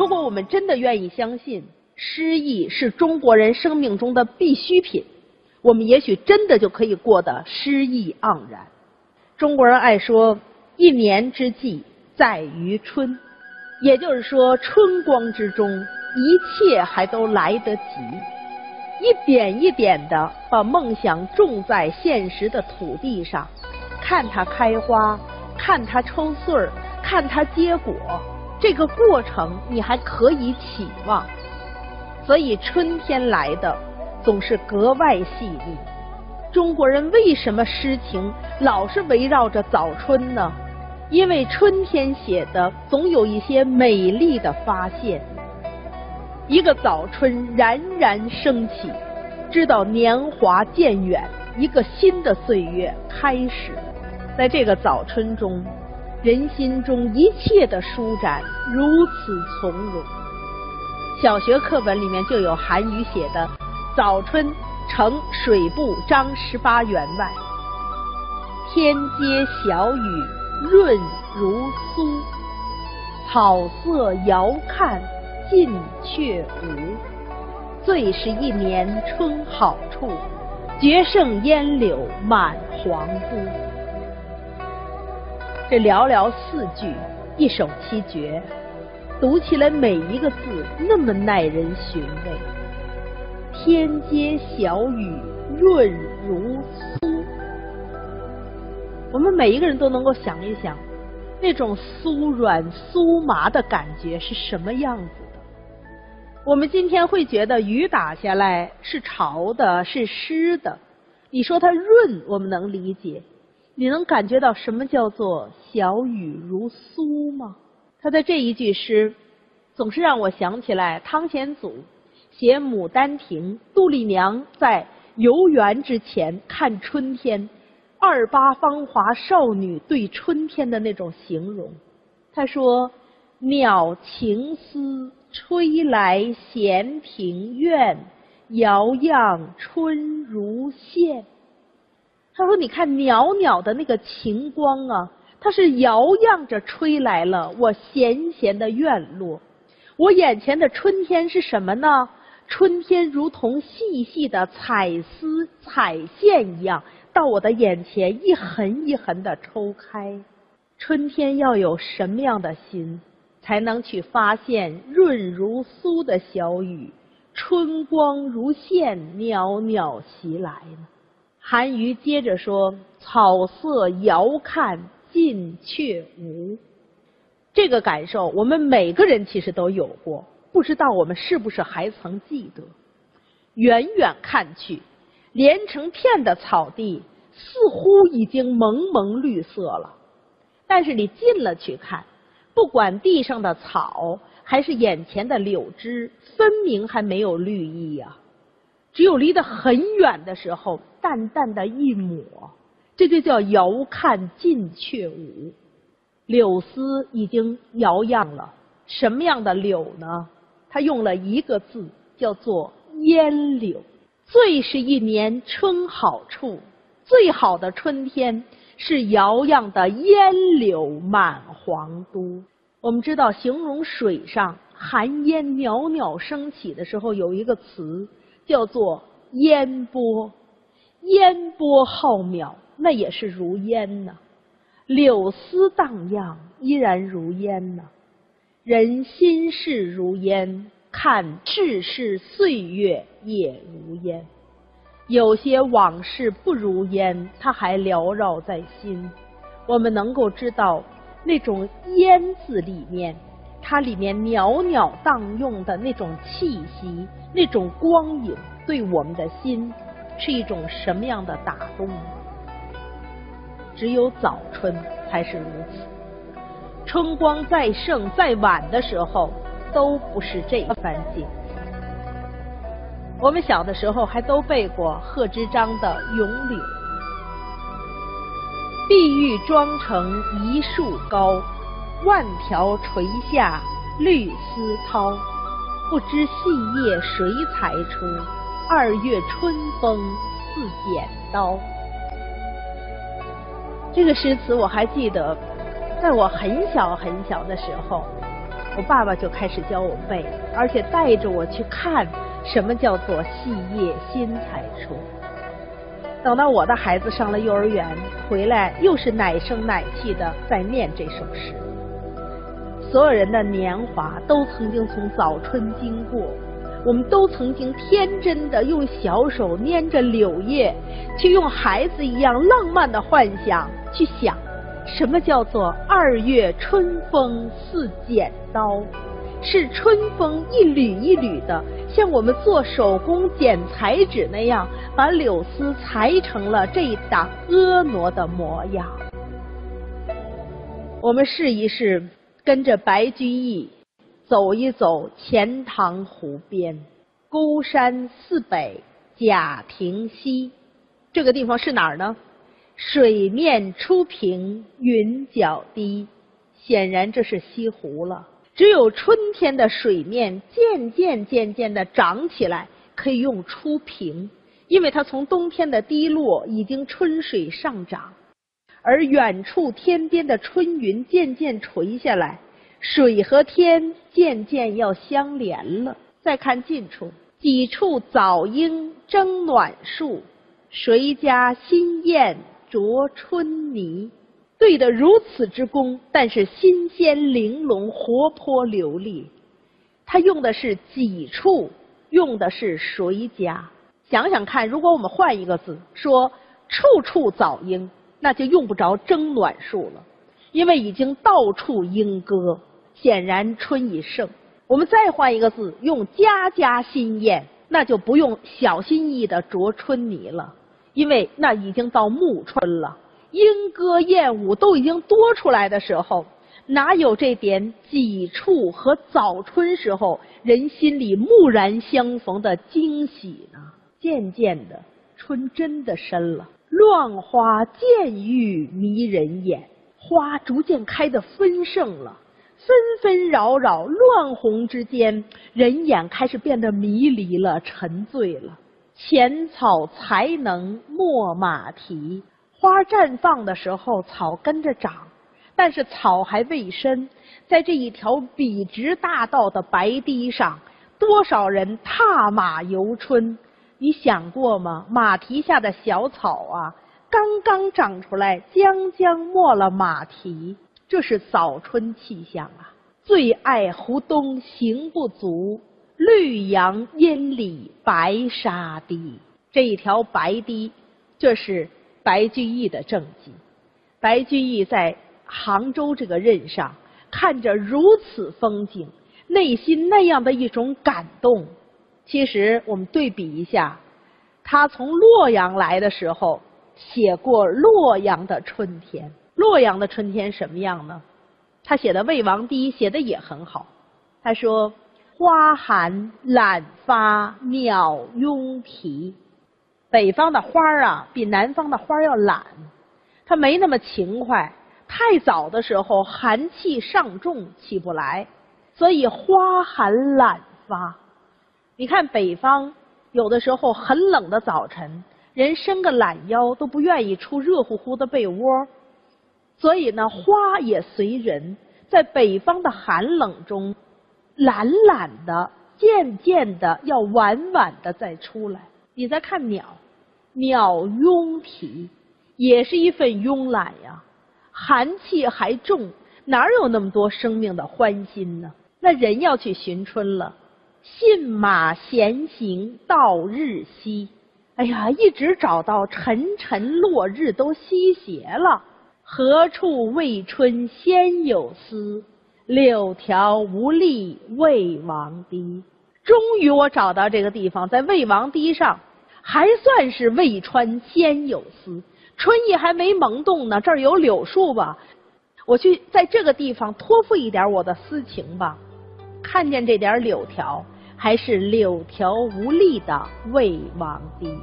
如果我们真的愿意相信诗意是中国人生命中的必需品，我们也许真的就可以过得诗意盎然。中国人爱说“一年之计在于春”，也就是说，春光之中，一切还都来得及。一点一点的把梦想种在现实的土地上，看它开花，看它抽穗儿，看它结果。这个过程你还可以期望，所以春天来的总是格外细腻。中国人为什么诗情老是围绕着早春呢？因为春天写的总有一些美丽的发现。一个早春冉冉升起，知道年华渐远，一个新的岁月开始。在这个早春中。人心中一切的舒展如此从容。小学课本里面就有韩愈写的《早春呈水部张十八员外》：天街小雨润如酥，草色遥看近却无。最是一年春好处，绝胜烟柳满皇都。这寥寥四句，一首七绝，读起来每一个字那么耐人寻味。天街小雨润如酥，我们每一个人都能够想一想，那种酥软酥麻的感觉是什么样子的。我们今天会觉得雨打下来是潮的，是湿的。你说它润，我们能理解。你能感觉到什么叫做小雨如酥吗？他的这一句诗，总是让我想起来汤显祖写《牡丹亭》，杜丽娘在游园之前看春天，二八芳华少女对春天的那种形容。他说：“鸟情思吹来闲庭院，摇漾春如线。”他说：“你看袅袅的那个晴光啊，它是摇漾着吹来了我闲闲的院落。我眼前的春天是什么呢？春天如同细细的彩丝彩线一样，到我的眼前一横一横的抽开。春天要有什么样的心，才能去发现润如酥的小雨，春光如线袅袅袭来呢？”韩愈接着说：“草色遥看近却无。”这个感受，我们每个人其实都有过，不知道我们是不是还曾记得？远远看去，连成片的草地似乎已经蒙蒙绿色了，但是你近了去看，不管地上的草还是眼前的柳枝，分明还没有绿意呀。只有离得很远的时候，淡淡的一抹，这就叫遥看近却无。柳丝已经摇漾了，什么样的柳呢？他用了一个字，叫做烟柳。最是一年春好处，最好的春天是摇漾的烟柳满皇都。我们知道，形容水上寒烟袅袅升起的时候，有一个词。叫做烟波，烟波浩渺，那也是如烟呐；柳丝荡漾，依然如烟呐。人心事如烟，看世事岁月也如烟。有些往事不如烟，它还缭绕在心。我们能够知道，那种烟字里面，它里面袅袅荡漾的那种气息。那种光影对我们的心是一种什么样的打动？只有早春才是如此。春光再盛再晚的时候，都不是这番景。我们小的时候还都背过贺知章的《咏柳》：“碧玉妆成一树高，万条垂下绿丝绦。”不知细叶谁裁出？二月春风似剪刀。这个诗词我还记得，在我很小很小的时候，我爸爸就开始教我背，而且带着我去看什么叫做细叶新裁出。等到我的孩子上了幼儿园，回来又是奶声奶气的在念这首诗。所有人的年华都曾经从早春经过，我们都曾经天真的用小手拈着柳叶，去用孩子一样浪漫的幻想去想，什么叫做二月春风似剪刀，是春风一缕一缕的，像我们做手工剪彩纸那样，把柳丝裁成了这一档婀娜的模样。我们试一试。跟着白居易走一走钱塘湖边，孤山寺北贾亭西，这个地方是哪儿呢？水面初平云脚低，显然这是西湖了。只有春天的水面渐渐渐渐的涨起来，可以用初平，因为它从冬天的低落已经春水上涨。而远处天边的春云渐渐垂下来，水和天渐渐要相连了。再看近处，几处早莺争暖树，谁家新燕啄春泥？对得如此之工，但是新鲜玲珑、活泼流利。他用的是几处，用的是谁家？想想看，如果我们换一个字，说处处早莺。那就用不着争暖树了，因为已经到处莺歌，显然春已盛。我们再换一个字，用家家新燕，那就不用小心翼翼的啄春泥了，因为那已经到暮春了，莺歌燕舞都已经多出来的时候，哪有这点几处和早春时候人心里蓦然相逢的惊喜呢？渐渐的，春真的深了。乱花渐欲迷人眼，花逐渐开得丰盛了，纷纷扰扰，乱红之间，人眼开始变得迷离了，沉醉了。浅草才能没马蹄，花绽放的时候，草跟着长，但是草还未深。在这一条笔直大道的白堤上，多少人踏马游春。你想过吗？马蹄下的小草啊，刚刚长出来，将将没了马蹄，这是早春气象啊。最爱湖东行不足，绿杨阴里白沙堤。这一条白堤，这是白居易的政绩。白居易在杭州这个任上，看着如此风景，内心那样的一种感动。其实我们对比一下，他从洛阳来的时候写过洛阳的春天。洛阳的春天什么样呢？他写的《魏王堤》写的也很好。他说：“花含懒发鸟拥啼。”北方的花啊，比南方的花要懒，它没那么勤快。太早的时候寒气上重，起不来，所以花含懒发。你看北方，有的时候很冷的早晨，人伸个懒腰都不愿意出热乎乎的被窝，所以呢，花也随人，在北方的寒冷中，懒懒的，渐渐的要晚晚的再出来。你再看鸟，鸟慵啼，也是一份慵懒呀。寒气还重，哪有那么多生命的欢欣呢？那人要去寻春了。信马闲行到日西，哎呀，一直找到沉沉落日都西斜了。何处未春先有丝？柳条无力魏王堤。终于我找到这个地方，在魏王堤上，还算是未穿先有丝。春意还没萌动呢，这儿有柳树吧？我去在这个地方托付一点我的私情吧。看见这点柳条，还是柳条无力的魏王堤。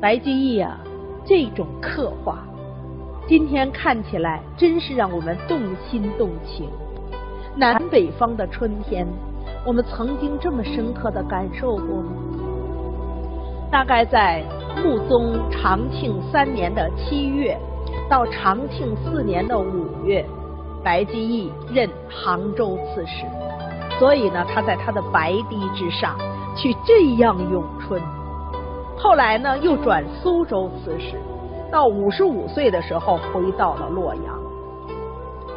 白居易啊，这种刻画，今天看起来真是让我们动心动情。南北方的春天，我们曾经这么深刻的感受过吗？大概在穆宗长庆三年的七月，到长庆四年的五月。白居易任杭州刺史，所以呢，他在他的白堤之上去这样咏春。后来呢，又转苏州刺史，到五十五岁的时候回到了洛阳。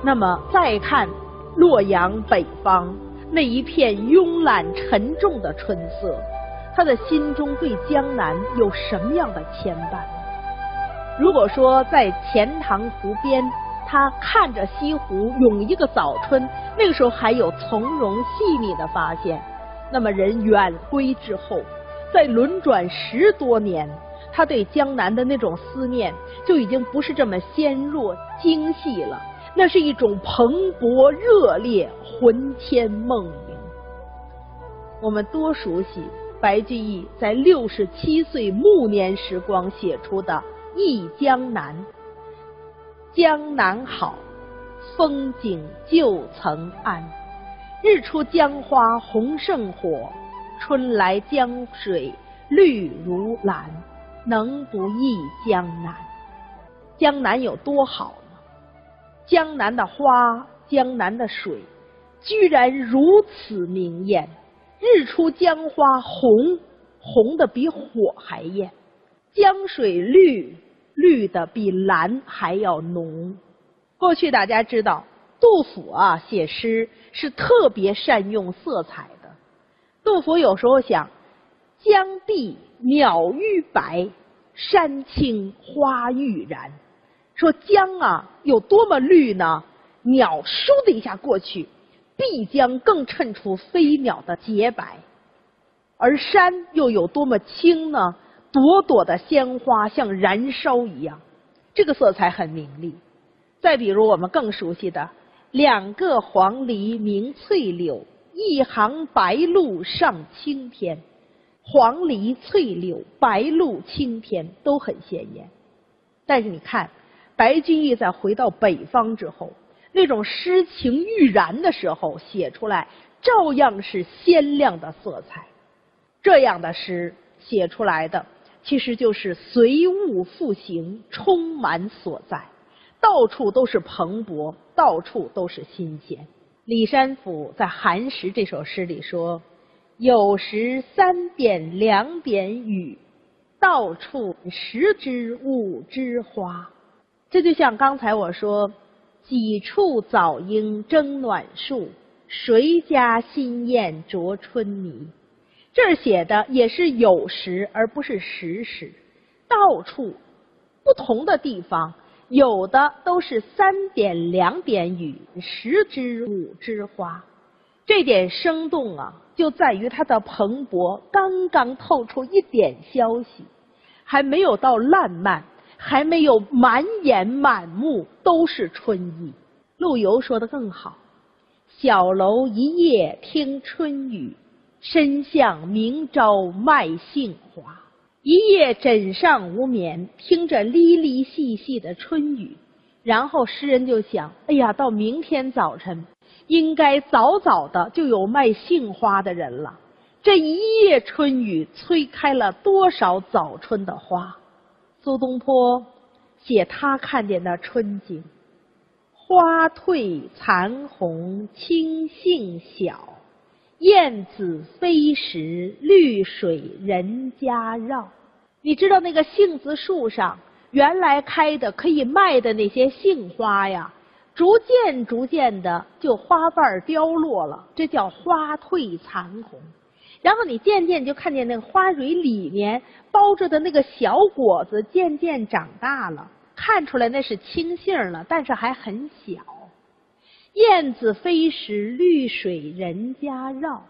那么再看洛阳北方那一片慵懒沉重的春色，他的心中对江南有什么样的牵绊？如果说在钱塘湖边，他看着西湖涌一个早春，那个时候还有从容细腻的发现，那么人远归之后。在轮转十多年，他对江南的那种思念就已经不是这么纤弱精细了，那是一种蓬勃热烈、魂牵梦萦。我们多熟悉白居易在六十七岁暮年时光写出的《忆江南》：“江南好，风景旧曾谙。日出江花红胜火。”春来江水绿如蓝，能不忆江南？江南有多好呢？江南的花，江南的水，居然如此明艳。日出江花红，红的比火还艳；江水绿，绿的比蓝还要浓。过去大家知道，杜甫啊写诗是特别善用色彩的。杜甫有时候想，江碧鸟欲白，山青花欲燃。说江啊有多么绿呢？鸟倏的一下过去，必将更衬出飞鸟的洁白。而山又有多么青呢？朵朵的鲜花像燃烧一样，这个色彩很明丽。再比如我们更熟悉的“两个黄鹂鸣翠柳”。一行白鹭上青天，黄鹂翠柳，白鹭青天都很鲜艳。但是你看，白居易在回到北方之后，那种诗情欲燃的时候写出来，照样是鲜亮的色彩。这样的诗写出来的，其实就是随物赋形，充满所在，到处都是蓬勃，到处都是新鲜。李山甫在《寒食》这首诗里说：“有时三点两点雨，到处十枝五枝花。”这就像刚才我说：“几处早莺争暖树，谁家新燕啄春泥。”这儿写的也是有时，而不是时时。到处不同的地方。有的都是三点两点雨，十枝五枝花，这点生动啊，就在于它的蓬勃，刚刚透出一点消息，还没有到烂漫，还没有满眼满目都是春意。陆游说的更好：“小楼一夜听春雨，深巷明朝卖杏花。”一夜枕上无眠，听着沥沥细细的春雨，然后诗人就想：哎呀，到明天早晨，应该早早的就有卖杏花的人了。这一夜春雨，催开了多少早春的花？苏东坡写他看见的春景：花褪残红青杏小。燕子飞时，绿水人家绕。你知道那个杏子树上原来开的可以卖的那些杏花呀，逐渐逐渐的就花瓣凋落了，这叫花褪残红。然后你渐渐就看见那个花蕊里面包着的那个小果子渐渐长大了，看出来那是青杏了，但是还很小。燕子飞时，绿水人家绕。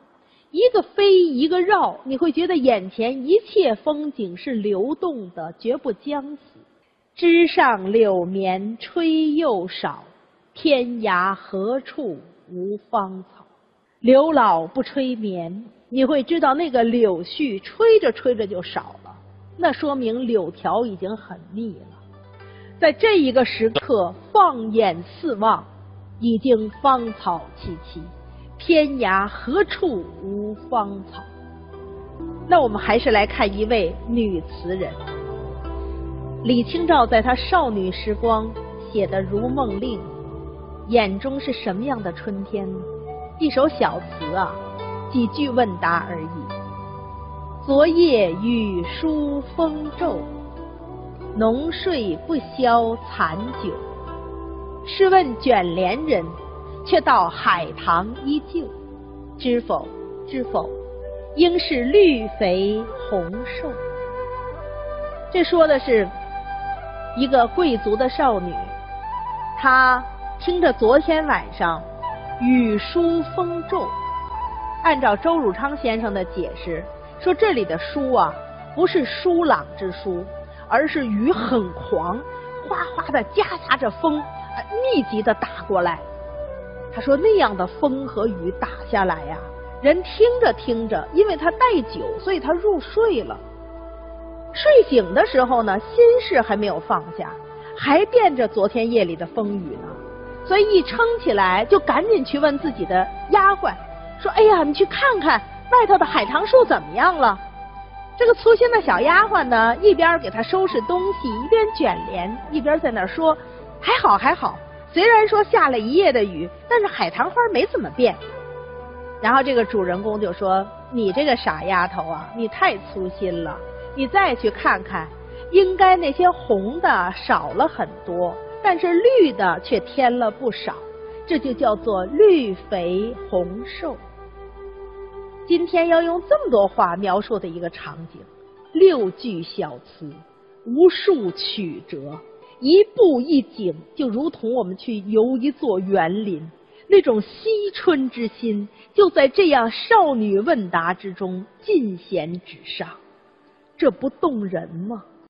一个飞，一个绕，你会觉得眼前一切风景是流动的，绝不将死。枝上柳绵吹又少，天涯何处无芳草。柳老不吹绵，你会知道那个柳絮吹着吹着就少了，那说明柳条已经很密了。在这一个时刻，放眼四望。已经芳草萋萋，天涯何处无芳草？那我们还是来看一位女词人，李清照在她少女时光写的《如梦令》，眼中是什么样的春天呢？一首小词啊，几句问答而已。昨夜雨疏风骤，浓睡不消残酒。试问卷帘人，却道海棠依旧。知否？知否？应是绿肥红瘦。这说的是一个贵族的少女，她听着昨天晚上雨疏风骤。按照周汝昌先生的解释，说这里的疏啊，不是疏朗之疏，而是雨很狂，哗哗的夹杂着风。密集的打过来，他说那样的风和雨打下来呀，人听着听着，因为他带酒，所以他入睡了。睡醒的时候呢，心事还没有放下，还惦着昨天夜里的风雨呢，所以一撑起来就赶紧去问自己的丫鬟，说：“哎呀，你去看看外头的海棠树怎么样了？”这个粗心的小丫鬟呢，一边给他收拾东西，一边卷帘，一边在那说。还好还好，虽然说下了一夜的雨，但是海棠花没怎么变。然后这个主人公就说：“你这个傻丫头啊，你太粗心了。你再去看看，应该那些红的少了很多，但是绿的却添了不少。这就叫做绿肥红瘦。今天要用这么多话描述的一个场景，六句小词，无数曲折。”一步一景，就如同我们去游一座园林，那种惜春之心就在这样少女问答之中尽显纸上，这不动人吗？